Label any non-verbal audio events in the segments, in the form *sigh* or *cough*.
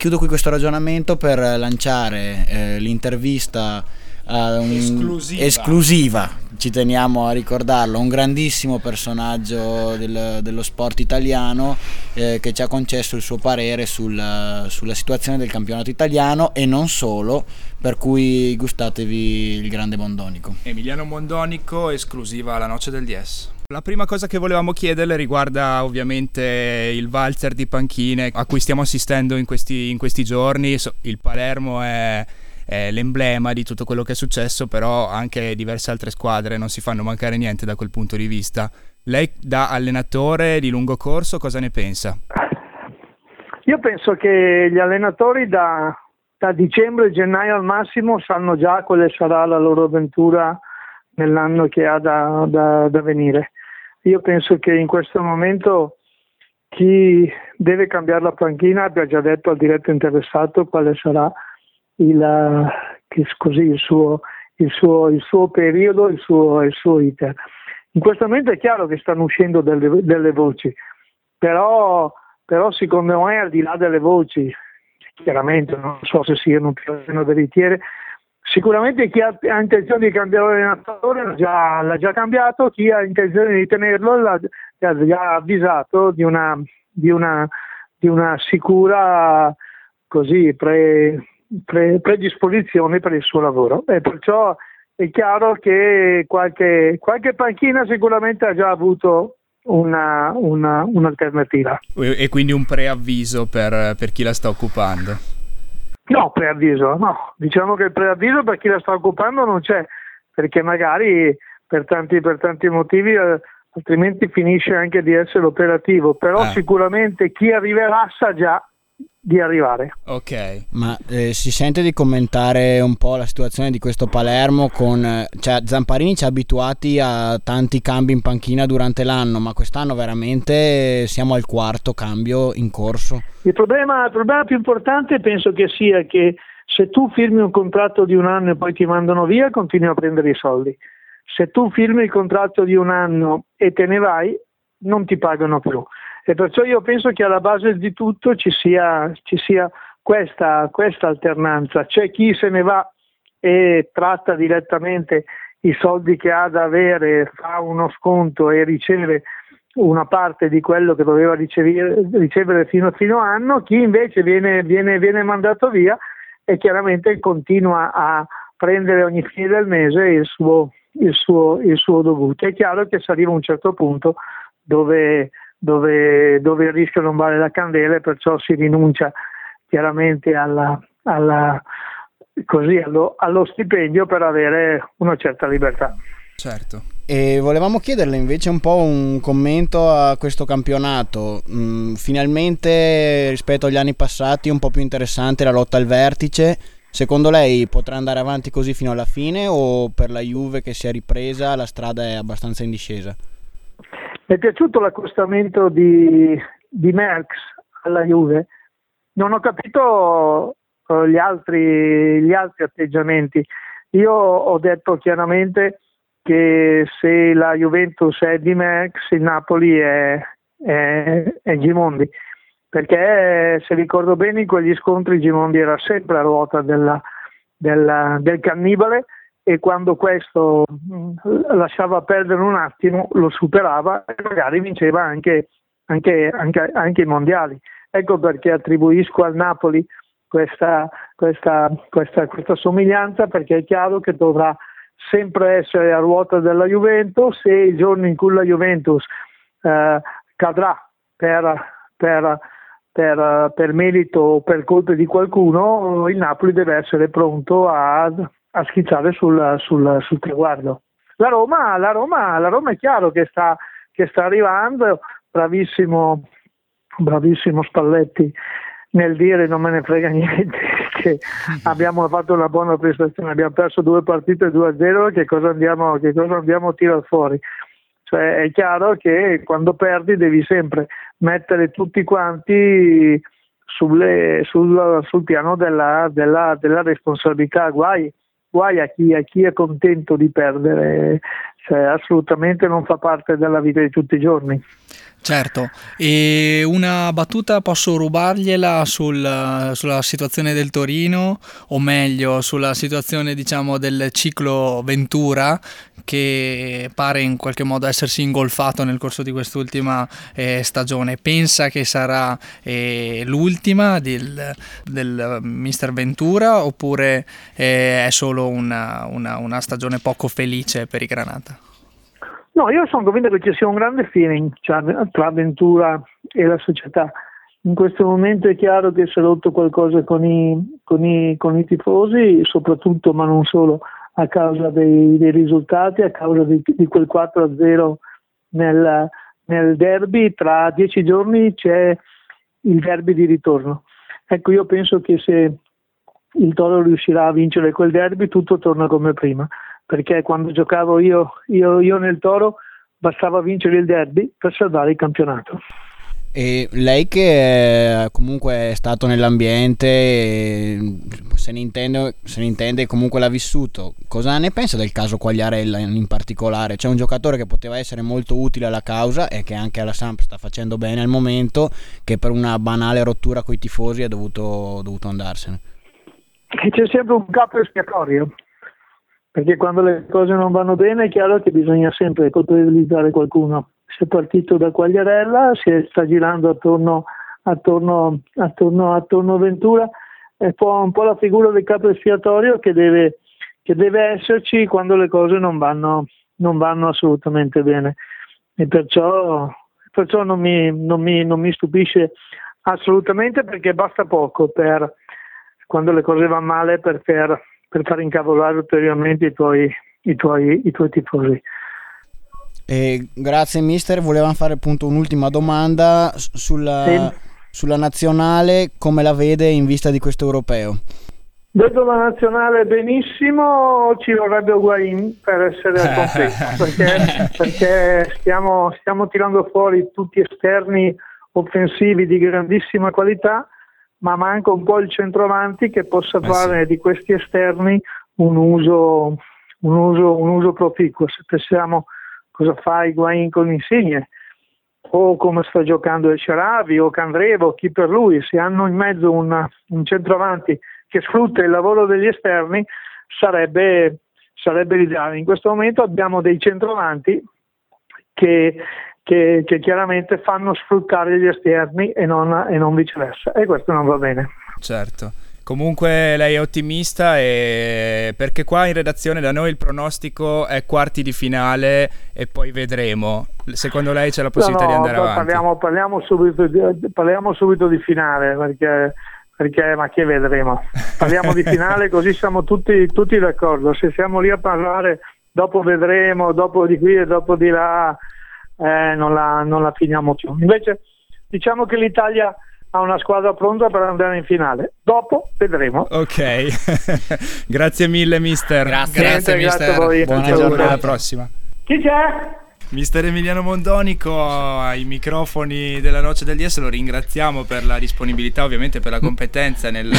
Chiudo qui questo ragionamento per lanciare eh, l'intervista un- Esclusiva. esclusiva, ci teniamo a ricordarlo, un grandissimo personaggio del- dello sport italiano eh, che ci ha concesso il suo parere sulla, sulla situazione del campionato italiano e non solo, per cui gustatevi il grande Mondonico. Emiliano Mondonico, esclusiva alla Noce del DS. La prima cosa che volevamo chiederle riguarda ovviamente il valzer di panchine a cui stiamo assistendo in questi, in questi giorni. Il Palermo è, è l'emblema di tutto quello che è successo, però anche diverse altre squadre non si fanno mancare niente da quel punto di vista. Lei da allenatore di lungo corso cosa ne pensa? Io penso che gli allenatori da, da dicembre, gennaio al massimo sanno già quale sarà la loro avventura nell'anno che ha da, da- da venire. Io penso che in questo momento chi deve cambiare la panchina abbia già detto al diretto interessato quale sarà il, eh, così, il, suo, il, suo, il suo periodo, il suo, il suo iter. In questo momento è chiaro che stanno uscendo delle, delle voci, però, però secondo me al di là delle voci, chiaramente non so se siano più o meno veritiere, sicuramente chi ha, ha intenzione di cambiare allenatore già, l'ha già cambiato, chi ha intenzione di tenerlo l'ha, già avvisato di una, di una, di una sicura così, pre- pre- predisposizione per il suo lavoro e perciò è chiaro che qualche, qualche panchina sicuramente ha già avuto una- una- un'alternativa. E quindi un preavviso per, per chi la sta occupando. No, preavviso, no. Diciamo che il preavviso per chi la sta occupando non c'è, perché magari per tanti, per tanti motivi eh, altrimenti finisce anche di essere operativo, però Eh. sicuramente chi arriverà sa già di arrivare. Ok. Ma eh, si sente di commentare un po' la situazione di questo Palermo con... eh, Cioè, Zamparini ci ha abituati a tanti cambi in panchina durante l'anno, ma quest'anno veramente siamo al quarto cambio in corso. Il problema, il problema più importante penso che sia che se tu firmi un contratto di un anno e poi ti mandano via, continui a prendere i soldi. Se tu firmi il contratto di un anno e te ne vai, non ti pagano più. E perciò io penso che alla base di tutto ci sia, ci sia questa, questa alternanza. C'è chi se ne va e tratta direttamente i soldi che ha da avere, fa uno sconto e riceve una parte di quello che doveva ricevere, ricevere fino, fino a anno, chi invece viene, viene, viene mandato via e chiaramente continua a prendere ogni fine del mese il suo, il suo, il suo dovuto. È chiaro che si arriva a un certo punto dove, dove, dove il rischio non vale la candela e perciò si rinuncia chiaramente alla, alla- così, allo, allo stipendio per avere una certa libertà. Certo. E volevamo chiederle invece un po' un commento a questo campionato. Mm, finalmente rispetto agli anni passati un po' più interessante la lotta al vertice. Secondo lei potrà andare avanti così fino alla fine o per la Juve che si è ripresa la strada è abbastanza in discesa? Mi è piaciuto l'accostamento di, di Merckx alla Juve. Non ho capito eh, gli, altri, gli altri atteggiamenti. Io ho detto chiaramente che se la Juventus è di Merckx, il Napoli è, è, è Gimondi. Perché se ricordo bene in quegli scontri Gimondi era sempre a ruota della- della- del cannibale e quando questo mh, lasciava perdere un attimo lo superava e magari vinceva anche, anche- anche- anche i mondiali. Ecco perché attribuisco al Napoli questa, questa- questa- questa somiglianza perché è chiaro che dovrà sempre essere a ruota della Juventus e il giorno in cui la Juventus eh, cadrà per, per- per, per merito o per colpe di qualcuno, il Napoli deve essere pronto a, a schizzare sul, sul- sul traguardo. La Roma, la, Roma, la Roma è chiaro che sta, che sta arrivando, bravissimo, bravissimo Spalletti nel dire non me ne frega *laughs* niente che abbiamo fatto una buona prestazione, abbiamo perso due partite 2-0, che cosa andiamo, che cosa andiamo a tirare fuori? Cioè, è chiaro che quando perdi devi sempre mettere tutti quanti sulle, sul, sul, piano della, della, della responsabilità, guai, guai a, chi, a chi, è contento di perdere, cioè, assolutamente non fa parte della vita di tutti i giorni. Certo, e una battuta posso rubargliela sul, sulla situazione del Torino, o meglio sulla situazione diciamo del ciclo Ventura che pare in qualche modo essersi ingolfato nel corso di quest'ultima eh, stagione. Pensa che sarà eh, l'ultima del, del Mister Ventura oppure eh, è solo una, una, una stagione poco felice per i Granata? No, io sono convinto che ci sia un grande feeling tra Ventura e la società. In questo momento è chiaro che si è rotto qualcosa con i, con i, con i tifosi, soprattutto, ma non solo, a causa dei, dei risultati, a causa di, di quel 4-0 nel, nel derby. Tra dieci giorni c'è il derby di ritorno. Ecco, io penso che se il Toro riuscirà a vincere quel derby, tutto torna come prima perché quando giocavo io, io, io nel Toro bastava vincere il derby per salvare il campionato. E lei che comunque è stato nell'ambiente, se ne, intende, se ne intende comunque l'ha vissuto, cosa ne pensa del caso Quagliarella in particolare? C'è un giocatore che poteva essere molto utile alla causa e che anche alla Samp sta facendo bene al momento, che per una banale rottura con i tifosi è dovuto, dovuto andarsene. C'è sempre un capo espiatorio perché quando le cose non vanno bene è chiaro che bisogna sempre colpevolizzare qualcuno. Si è partito da Quagliarella, si sta girando attorno, attorno, attorno, attorno a Ventura, è un po', un po', la figura del capo espiatorio che deve, che deve esserci quando le cose non vanno, non vanno assolutamente bene. E perciò, perciò non, mi, non, mi, non mi stupisce assolutamente perché basta poco per quando le cose vanno male per, per per far incavolare ulteriormente i tuoi, i tuoi, i tuoi tifosi. Eh, grazie mister, volevamo fare appunto un'ultima domanda sulla, sì. sulla nazionale, come la vede in vista di questo europeo? Vedo la nazionale benissimo, ci vorrebbe Guain per essere al completo, *laughs* perché, perché stiamo, stiamo tirando fuori tutti esterni offensivi di grandissima qualità ma manca un po' il centroavanti che possa eh fare sì. di questi esterni un uso, un uso, un uso proficuo. Se pensiamo cosa fa Higuain con Insigne o come sta giocando il Sharavi o Candrevo, chi per lui, se hanno in mezzo una, un centroavanti che sfrutta il lavoro degli esterni sarebbe, sarebbe l'ideale. In questo momento abbiamo dei centrovanti che che, che chiaramente fanno sfruttare gli esterni e non, e non viceversa e questo non va bene. Certo. Comunque lei è ottimista e perché qua in redazione da noi il pronostico è quarti di finale e poi vedremo. Secondo lei c'è la possibilità no, no, di andare avanti? Parliamo, parliamo, subito, parliamo, subito, di finale perché, perché, ma che vedremo? Parliamo di finale *laughs* così siamo tutti, tutti d'accordo. Se siamo lì a parlare dopo vedremo, dopo di qui e dopo di là eh, non, la, non la finiamo più. Invece diciamo che l'Italia ha una squadra pronta per andare in finale. Dopo vedremo. Ok, *laughs* grazie mille mister. Grazie, grazie, mister. grazie a voi. Buona giornata, alla prossima. Chi c'è? Mister Emiliano Mondonico ai microfoni della Noce del DS lo ringraziamo per la disponibilità, ovviamente per la competenza nel,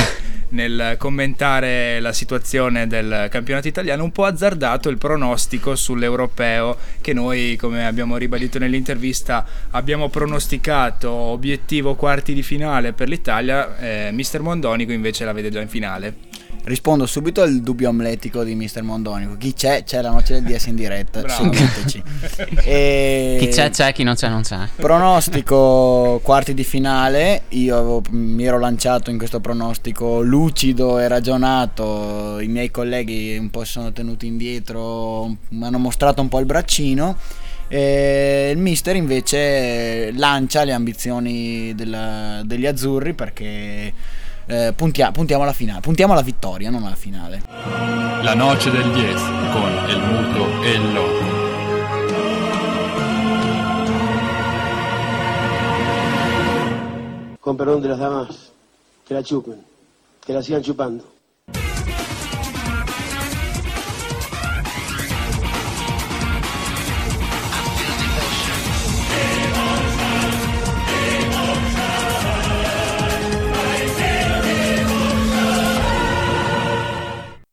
nel, commentare la situazione del campionato italiano, un po' azzardato il pronostico sull'europeo che noi, come abbiamo ribadito nell'intervista, abbiamo pronosticato obiettivo quarti di finale per l'Italia, eh, Mister Mondonico invece la vede già in finale. Rispondo subito al dubbio amletico di Mister Mondonico. Chi c'è? C'è la noce del DS in diretta. Seguiteci. *laughs* e... Chi c'è, c'è, chi non c'è, non c'è. Pronostico quarti di finale. Io avevo, mi ero lanciato in questo pronostico lucido e ragionato. I miei colleghi un po' si sono tenuti indietro, mi hanno mostrato un po' il braccino. E il mister invece lancia le ambizioni della, degli azzurri perché eh, puntia- puntiamo alla finale, puntiamo alla vittoria, non alla finale. La noce del 10 con il muto e il loco. Con perdón de las damas, Que la chupen. Que la sigan chupando.